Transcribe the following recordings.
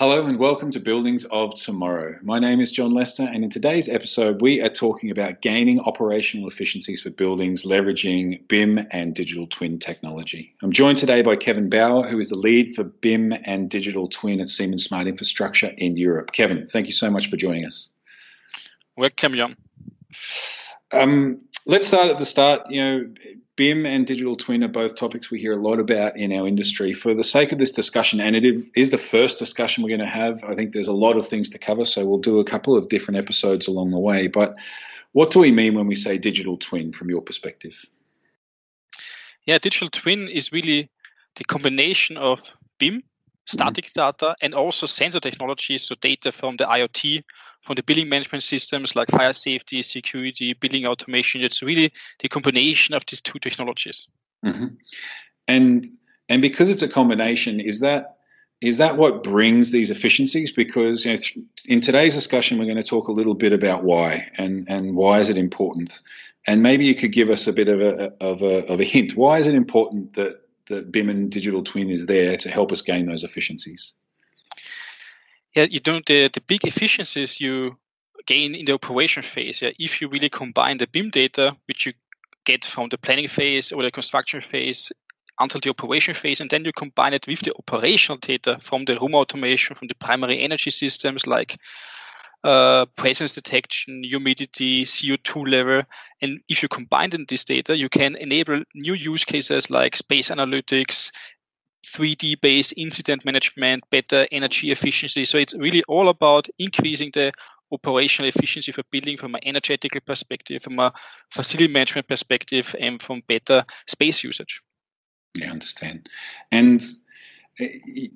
Hello and welcome to Buildings of Tomorrow. My name is John Lester, and in today's episode, we are talking about gaining operational efficiencies for buildings leveraging BIM and digital twin technology. I'm joined today by Kevin Bauer, who is the lead for BIM and digital twin at Siemens Smart Infrastructure in Europe. Kevin, thank you so much for joining us. Welcome, John. Um, let's start at the start. You know, BIM and digital twin are both topics we hear a lot about in our industry. For the sake of this discussion, and it is the first discussion we're going to have, I think there's a lot of things to cover, so we'll do a couple of different episodes along the way. But what do we mean when we say digital twin from your perspective? Yeah, digital twin is really the combination of BIM, static mm-hmm. data, and also sensor technology, so data from the IoT from the building management systems like fire safety, security, building automation. It's really the combination of these two technologies. Mm-hmm. And and because it's a combination, is that is that what brings these efficiencies? Because you know, in today's discussion, we're going to talk a little bit about why and and why is it important, and maybe you could give us a bit of a of a of a hint. Why is it important that that BIM and digital twin is there to help us gain those efficiencies? Yeah, you know the, the big efficiencies you gain in the operation phase. Yeah, if you really combine the BIM data, which you get from the planning phase or the construction phase until the operation phase, and then you combine it with the operational data from the room automation, from the primary energy systems like uh, presence detection, humidity, CO2 level. And if you combine in this data, you can enable new use cases like space analytics, 3D based incident management, better energy efficiency. So it's really all about increasing the operational efficiency for building from an energetical perspective, from a facility management perspective, and from better space usage. Yeah, I understand. And eh,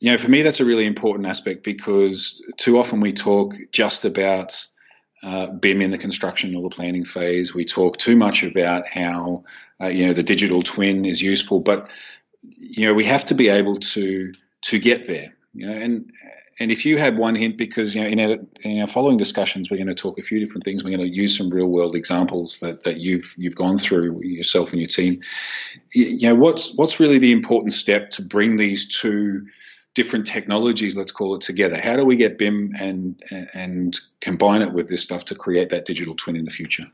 you know, for me, that's a really important aspect because too often we talk just about uh, BIM in the construction or the planning phase. We talk too much about how uh, you know the digital twin is useful, but you know, we have to be able to to get there. You know, and and if you had one hint, because you know, in our, in our following discussions, we're going to talk a few different things. We're going to use some real world examples that, that you've you've gone through yourself and your team. You know, what's what's really the important step to bring these two different technologies, let's call it, together? How do we get BIM and and combine it with this stuff to create that digital twin in the future?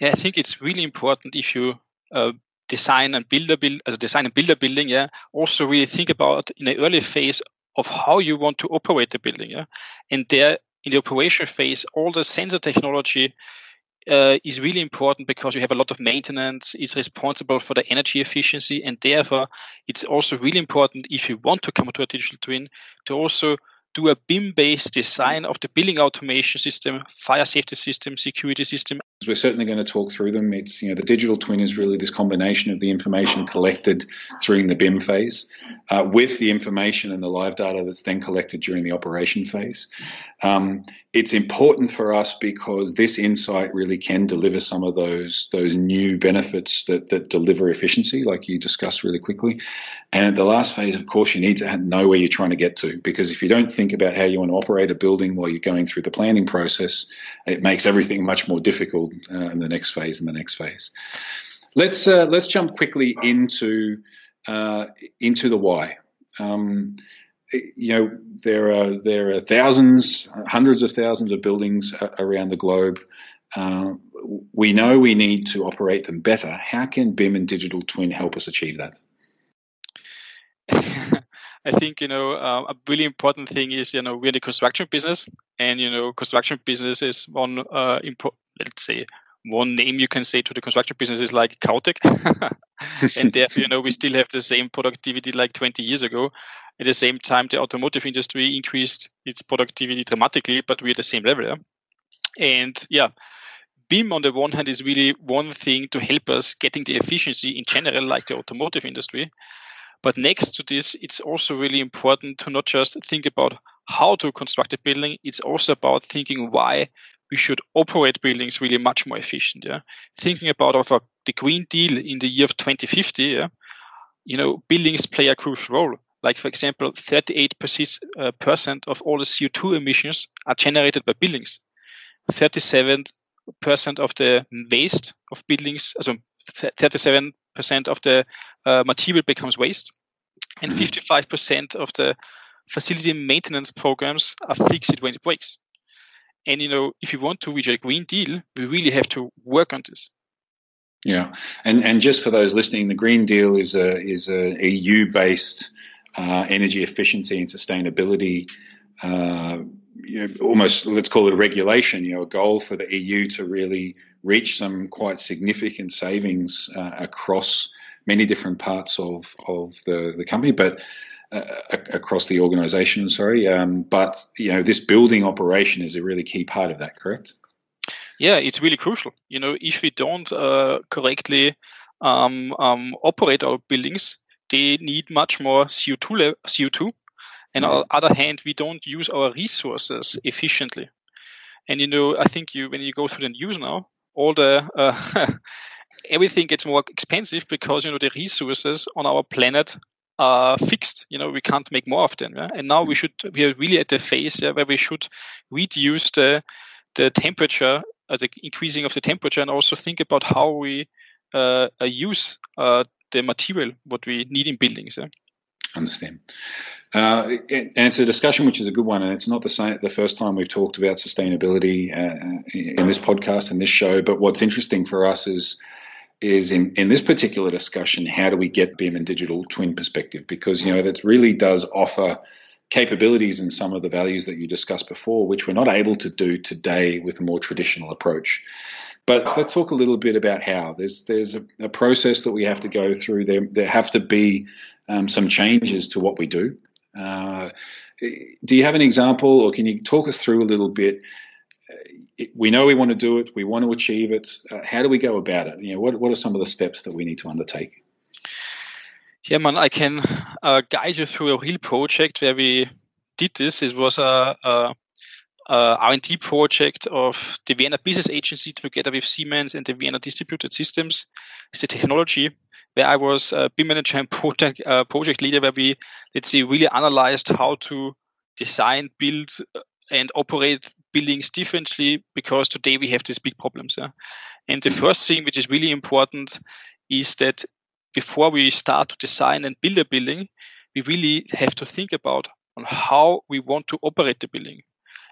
Yeah, I think it's really important if you uh, design and build a build, uh, design and build a building, yeah, also really think about in the early phase of how you want to operate the building, yeah, and there in the operation phase, all the sensor technology uh, is really important because you have a lot of maintenance. It's responsible for the energy efficiency, and therefore it's also really important if you want to come to a digital twin to also do a BIM-based design of the building automation system, fire safety system, security system. We're certainly going to talk through them. It's you know the digital twin is really this combination of the information collected during the BIM phase, uh, with the information and the live data that's then collected during the operation phase. Um, it's important for us because this insight really can deliver some of those those new benefits that that deliver efficiency, like you discussed really quickly. And at the last phase, of course, you need to know where you're trying to get to because if you don't think about how you want to operate a building while you're going through the planning process, it makes everything much more difficult uh, in the next phase and the next phase. Let's uh, let's jump quickly into uh, into the why. Um, you know there are there are thousands, hundreds of thousands of buildings around the globe. Uh, we know we need to operate them better. How can BIM and digital twin help us achieve that? I think you know uh, a really important thing is you know we're in the construction business, and you know construction business is one uh, impo- let's say one name you can say to the construction business is like Kodak. and therefore, you know, we still have the same productivity like 20 years ago. At the same time, the automotive industry increased its productivity dramatically, but we're at the same level. Yeah? And yeah, BIM on the one hand is really one thing to help us getting the efficiency in general, like the automotive industry. But next to this, it's also really important to not just think about how to construct a building. It's also about thinking why we should operate buildings really much more efficient. Yeah, thinking about of a, the Green Deal in the year of 2050. Yeah, you know, buildings play a crucial role. Like for example, 38 uh, percent of all the CO2 emissions are generated by buildings. 37 percent of the waste of buildings, also 37 percent of the uh, material becomes waste, and 55 percent of the facility maintenance programs are fixed when it breaks. And you know, if you want to reach a green deal, we really have to work on this. Yeah, and and just for those listening, the Green Deal is a is a EU based uh, energy efficiency and sustainability. Uh, you know, almost let's call it a regulation. You know, a goal for the EU to really reach some quite significant savings uh, across many different parts of of the the company, but. Across the organization, sorry, um, but you know this building operation is a really key part of that. Correct? yeah, it's really crucial. You know, if we don't uh, correctly um, um, operate our buildings, they need much more CO2 le- CO2. And on the other hand, we don't use our resources efficiently. And you know, I think you when you go through the news now, all the uh, everything gets more expensive because you know the resources on our planet are fixed. You know, we can't make more of them. Yeah? And now we should we are really at the phase yeah, where we should reduce the the temperature uh, the increasing of the temperature and also think about how we uh, uh, use uh, the material what we need in buildings. Yeah? Understand. Uh, and it's a discussion which is a good one, and it's not the same, the first time we've talked about sustainability uh, in this podcast and this show. But what's interesting for us is is in, in this particular discussion, how do we get BIM and digital twin perspective? Because you know that really does offer capabilities and some of the values that you discussed before, which we're not able to do today with a more traditional approach. But let's talk a little bit about how. There's there's a, a process that we have to go through. There there have to be um, some changes to what we do. Uh, do you have an example, or can you talk us through a little bit? Uh, we know we want to do it. We want to achieve it. Uh, how do we go about it? You know, what what are some of the steps that we need to undertake? Yeah, man, I can uh, guide you through a real project where we did this. It was a, a, a R&D project of the Vienna Business Agency together with Siemens and the Vienna Distributed Systems. It's the technology where I was a BIM manager and project, uh, project leader, where we, let's say, really analyzed how to design, build, uh, and operate buildings differently because today we have these big problems. Yeah? And the first thing, which is really important, is that before we start to design and build a building, we really have to think about on how we want to operate the building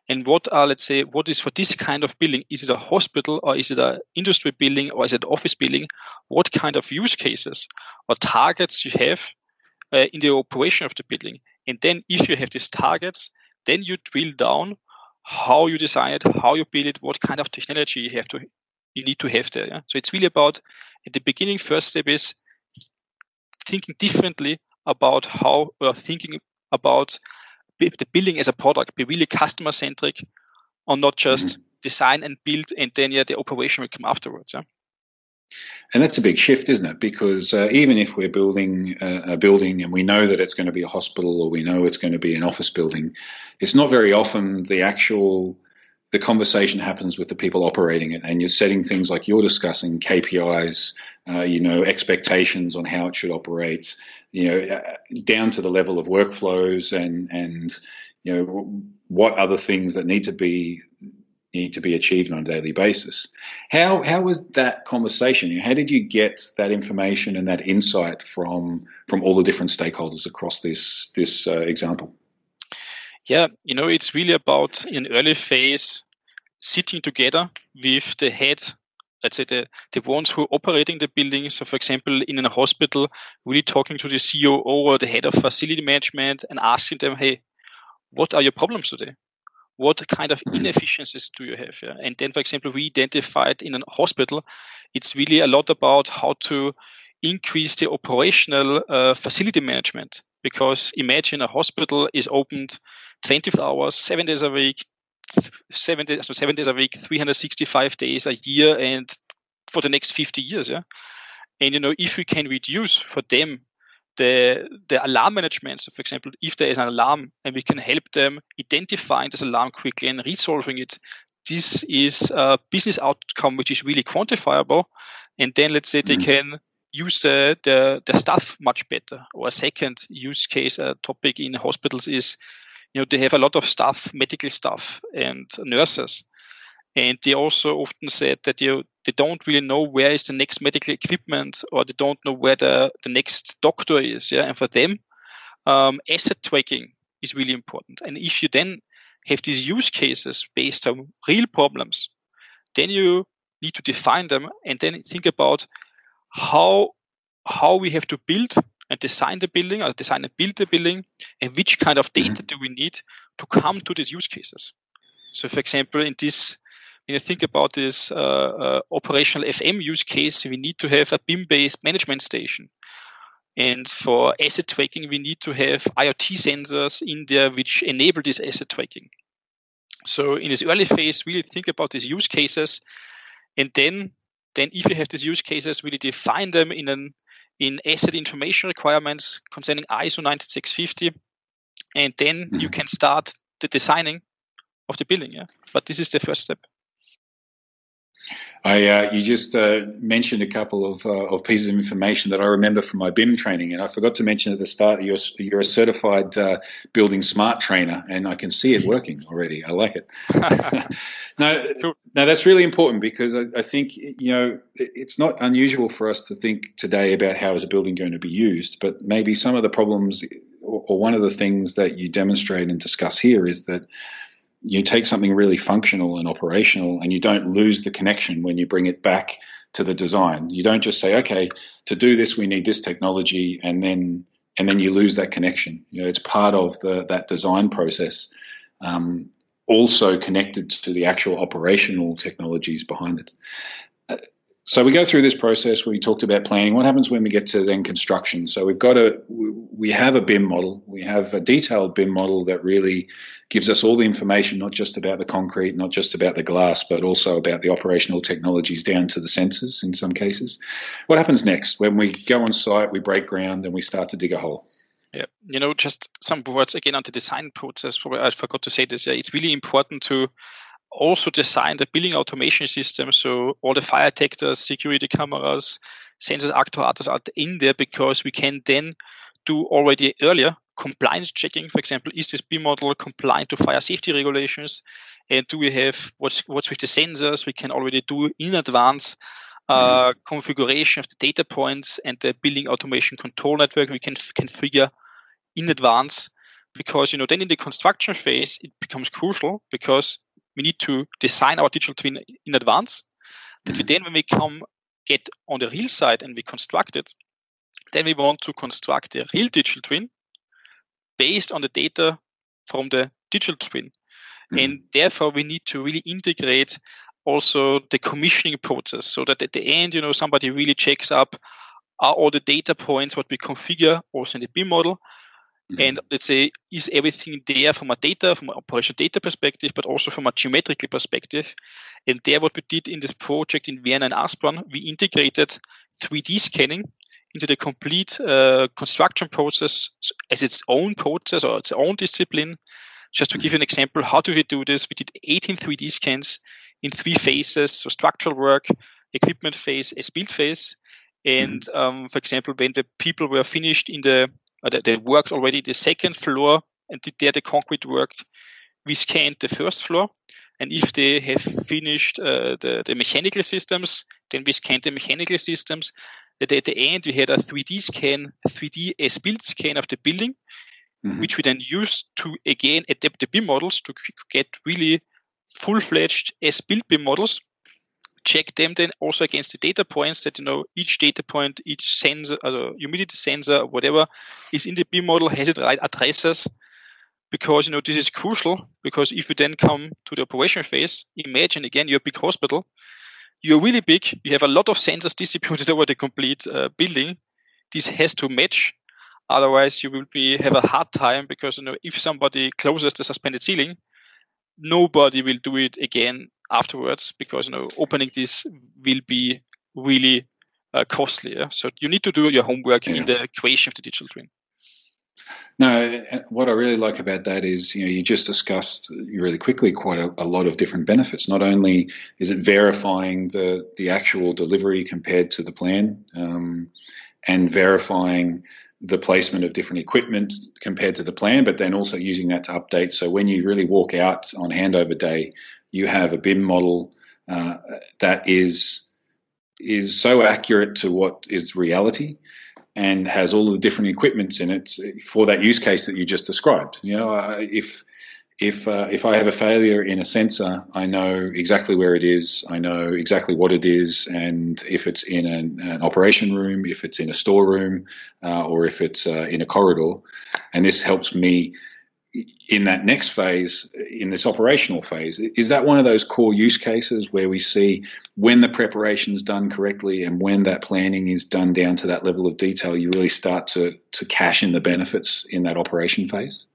and what are let's say what is for this kind of building is it a hospital or is it an industry building or is it an office building what kind of use cases or targets you have uh, in the operation of the building and then if you have these targets then you drill down how you design it how you build it what kind of technology you have to you need to have there yeah? so it's really about at the beginning first step is thinking differently about how or thinking about the building as a product, be really customer centric, or not just mm-hmm. design and build, and then yeah, the operation will come afterwards. Yeah. And that's a big shift, isn't it? Because uh, even if we're building a, a, building and we know that it's going to be a hospital or we know it's going to be an office building, it's not very often the actual the conversation happens with the people operating it, and you're setting things like you're discussing KPIs, uh, you know, expectations on how it should operate, you know, uh, down to the level of workflows and and you know what other things that need to be need to be achieved on a daily basis. How how was that conversation? How did you get that information and that insight from from all the different stakeholders across this this uh, example? Yeah, you know, it's really about in early phase sitting together with the head, let's say the, the ones who are operating the building. So for example, in a hospital, really talking to the COO or the head of facility management and asking them, hey, what are your problems today? What kind of inefficiencies do you have? Yeah? And then, for example, we identified in a hospital, it's really a lot about how to increase the operational uh, facility management. Because imagine a hospital is opened 24 hours, seven days a week, seven days, so seven days a week, 365 days a year, and for the next 50 years. Yeah. And you know, if we can reduce for them the the alarm management. So, for example, if there is an alarm and we can help them identifying this alarm quickly and resolving it, this is a business outcome which is really quantifiable. And then let's say they mm-hmm. can use the, the, the staff much better. Or a second use case uh, topic in hospitals is you know, they have a lot of staff, medical staff and nurses. And they also often said that you, they don't really know where is the next medical equipment or they don't know where the, the next doctor is. Yeah. And for them, um, asset tracking is really important. And if you then have these use cases based on real problems, then you need to define them and then think about how how we have to build and design the building or design and build the building and which kind of data mm-hmm. do we need to come to these use cases. So for example, in this you think about this uh, uh, operational FM use case, we need to have a BIM-based management station. And for asset tracking, we need to have IoT sensors in there which enable this asset tracking. So in this early phase, really think about these use cases, and then then if you have these use cases, really define them in an in asset information requirements concerning ISO 9650, and then mm-hmm. you can start the designing of the building. Yeah, but this is the first step. I, uh, you just uh, mentioned a couple of, uh, of pieces of information that I remember from my BIM training, and I forgot to mention at the start you're, you're a certified uh, building smart trainer, and I can see it working already. I like it. no, no, that's really important because I, I, think you know it's not unusual for us to think today about how is a building going to be used, but maybe some of the problems or, or one of the things that you demonstrate and discuss here is that you take something really functional and operational and you don't lose the connection when you bring it back to the design. You don't just say, okay, to do this we need this technology and then and then you lose that connection. You know, it's part of the that design process. Um, also connected to the actual operational technologies behind it. Uh, so we go through this process where we talked about planning. What happens when we get to then construction? So we've got a we have a BIM model. We have a detailed BIM model that really gives us all the information, not just about the concrete, not just about the glass, but also about the operational technologies down to the sensors in some cases. What happens next when we go on site, we break ground, and we start to dig a hole? Yeah, you know, just some words again on the design process. I forgot to say this. Yeah, it's really important to also design the building automation system. So all the fire detectors, security cameras, sensors, actuators are in there because we can then do already earlier compliance checking. For example, is this BIM model compliant to fire safety regulations? And do we have what's what's with the sensors? We can already do in advance uh, mm-hmm. configuration of the data points and the building automation control network. We can can figure in advance because you know then in the construction phase it becomes crucial because we need to design our digital twin in advance. That we mm-hmm. then, when we come get on the real side and we construct it, then we want to construct a real digital twin based on the data from the digital twin. Mm-hmm. And therefore, we need to really integrate also the commissioning process so that at the end, you know, somebody really checks up are all the data points what we configure also in the BIM model Mm-hmm. And let's say, is everything there from a data, from an operational data perspective, but also from a geometrical perspective? And there, what we did in this project in Vienna and Aspern, we integrated 3D scanning into the complete uh, construction process as its own process or its own discipline. Just to give you an example, how do we do this? We did 18 3D scans in three phases: so structural work, equipment phase, as build phase. And mm-hmm. um, for example, when the people were finished in the they, they worked already the second floor and did there the concrete work. We scanned the first floor. And if they have finished uh, the, the mechanical systems, then we scanned the mechanical systems. At, at the end, we had a 3D scan, a 3D as-built scan of the building, mm-hmm. which we then used to again adapt the BIM models to get really full-fledged as-built BIM models check them then also against the data points that you know each data point, each sensor, uh, humidity sensor, whatever is in the BIM model has it right addresses because you know this is crucial because if you then come to the operation phase, imagine again you're a big hospital, you're really big, you have a lot of sensors distributed over the complete uh, building. This has to match, otherwise you will be have a hard time because you know if somebody closes the suspended ceiling, nobody will do it again afterwards because you know opening this will be really uh, costly. Yeah? So you need to do your homework yeah. in the creation of the digital twin. No, what I really like about that is, you know, you just discussed really quickly quite a, a, lot of different benefits. Not only is it verifying the the actual delivery compared to the plan, um, and verifying the placement of different equipment compared to the plan, but then also using that to update. So when you really walk out on handover day, you have a BIM model uh, that is is so accurate to what is reality and has all the different equipments in it for that use case that you just described. You know, uh, if if uh, if I have a failure in a sensor, I know exactly where it is. I know exactly what it is, and if it's in an, an operation room, if it's in a storeroom, uh, or if it's uh, in a corridor, and this helps me in that next phase, in this operational phase, is that one of those core use cases where we see when the preparation is done correctly and when that planning is done down to that level of detail, you really start to to cash in the benefits in that operation phase?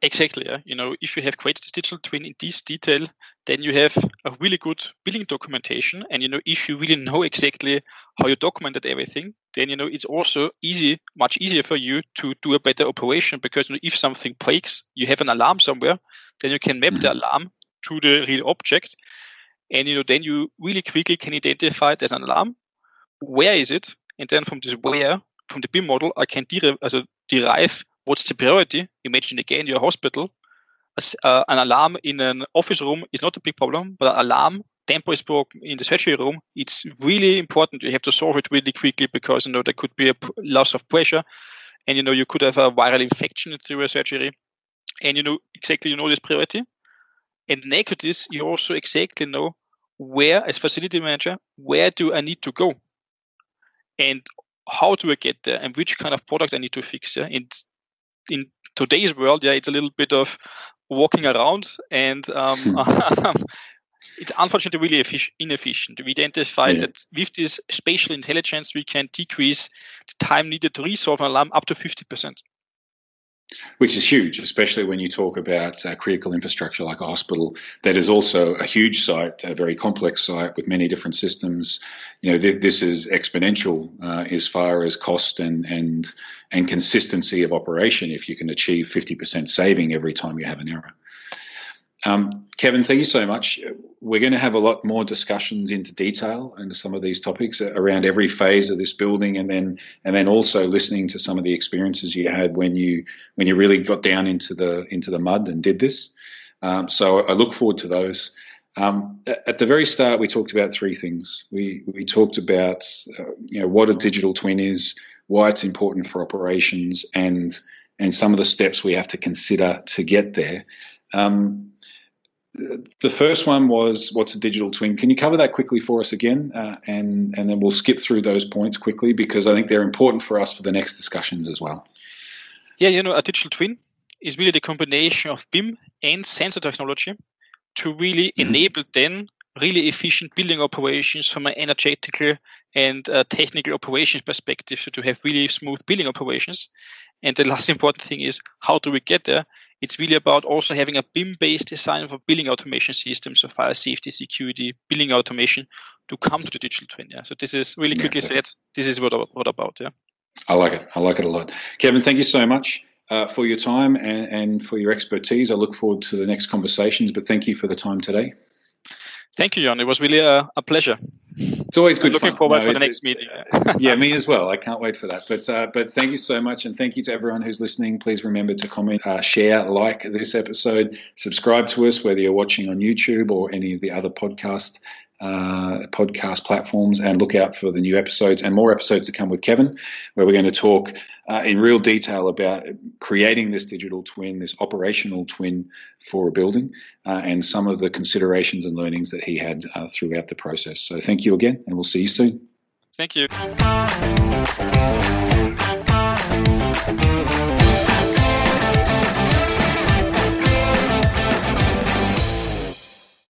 Exactly. Yeah. You know, if you have created this digital twin in this detail, then you have a really good billing documentation. And you know, if you really know exactly how you documented everything, then you know it's also easy, much easier for you to do a better operation because you know, if something breaks, you have an alarm somewhere, then you can map mm-hmm. the alarm to the real object, and you know, then you really quickly can identify there's an alarm. Where is it? And then from this where, from the BIM model, I can derive, also derive What's the priority? Imagine again your hospital. Uh, an alarm in an office room is not a big problem, but an alarm temper is broken in the surgery room. It's really important. You have to solve it really quickly because you know there could be a p- loss of pressure, and you know you could have a viral infection through a surgery, and you know exactly you know this priority. And next to this, you also exactly know where, as facility manager, where do I need to go, and how do I get there, and which kind of product I need to fix. Yeah? And in today's world, yeah, it's a little bit of walking around and um, hmm. it's unfortunately really inefficient. We identified yeah. that with this spatial intelligence, we can decrease the time needed to resolve an alarm up to 50% which is huge, especially when you talk about uh, critical infrastructure like a hospital that is also a huge site, a very complex site with many different systems. You know, th- this is exponential uh, as far as cost and and and consistency of operation. If you can achieve fifty percent saving every time you have an error. Um, Kevin, thank you so much. We're going to have a lot more discussions into detail into some of these topics around every phase of this building, and then and then also listening to some of the experiences you had when you when you really got down into the into the mud and did this. Um, so I look forward to those. Um, at the very start, we talked about three things. We we talked about uh, you know what a digital twin is, why it's important for operations, and and some of the steps we have to consider to get there. Um, the first one was what's a digital twin? Can you cover that quickly for us again, uh, and and then we'll skip through those points quickly because I think they're important for us for the next discussions as well. Yeah, you know, a digital twin is really the combination of BIM and sensor technology to really mm-hmm. enable then really efficient building operations from an energetical and uh, technical operations perspective, so to have really smooth building operations. And the last important thing is how do we get there? It's really about also having a BIM-based design for building automation systems, so fire safety, security, building automation, to come to the digital twin. Yeah. So this is really quickly yeah, said. This is what what about. Yeah. I like it. I like it a lot, Kevin. Thank you so much. Uh, for your time and, and for your expertise. I look forward to the next conversations, but thank you for the time today. Thank you, John. It was really a, a pleasure. It's always good. I'm looking fun. forward no, for the next meeting. yeah, me as well. I can't wait for that. But uh, but thank you so much, and thank you to everyone who's listening. Please remember to comment, uh, share, like this episode, subscribe to us whether you're watching on YouTube or any of the other podcast uh, podcast platforms and look out for the new episodes and more episodes to come with Kevin, where we're going to talk uh, in real detail about creating this digital twin, this operational twin for a building, uh, and some of the considerations and learnings that he had uh, throughout the process. So thank you again, and we'll see you soon. Thank you.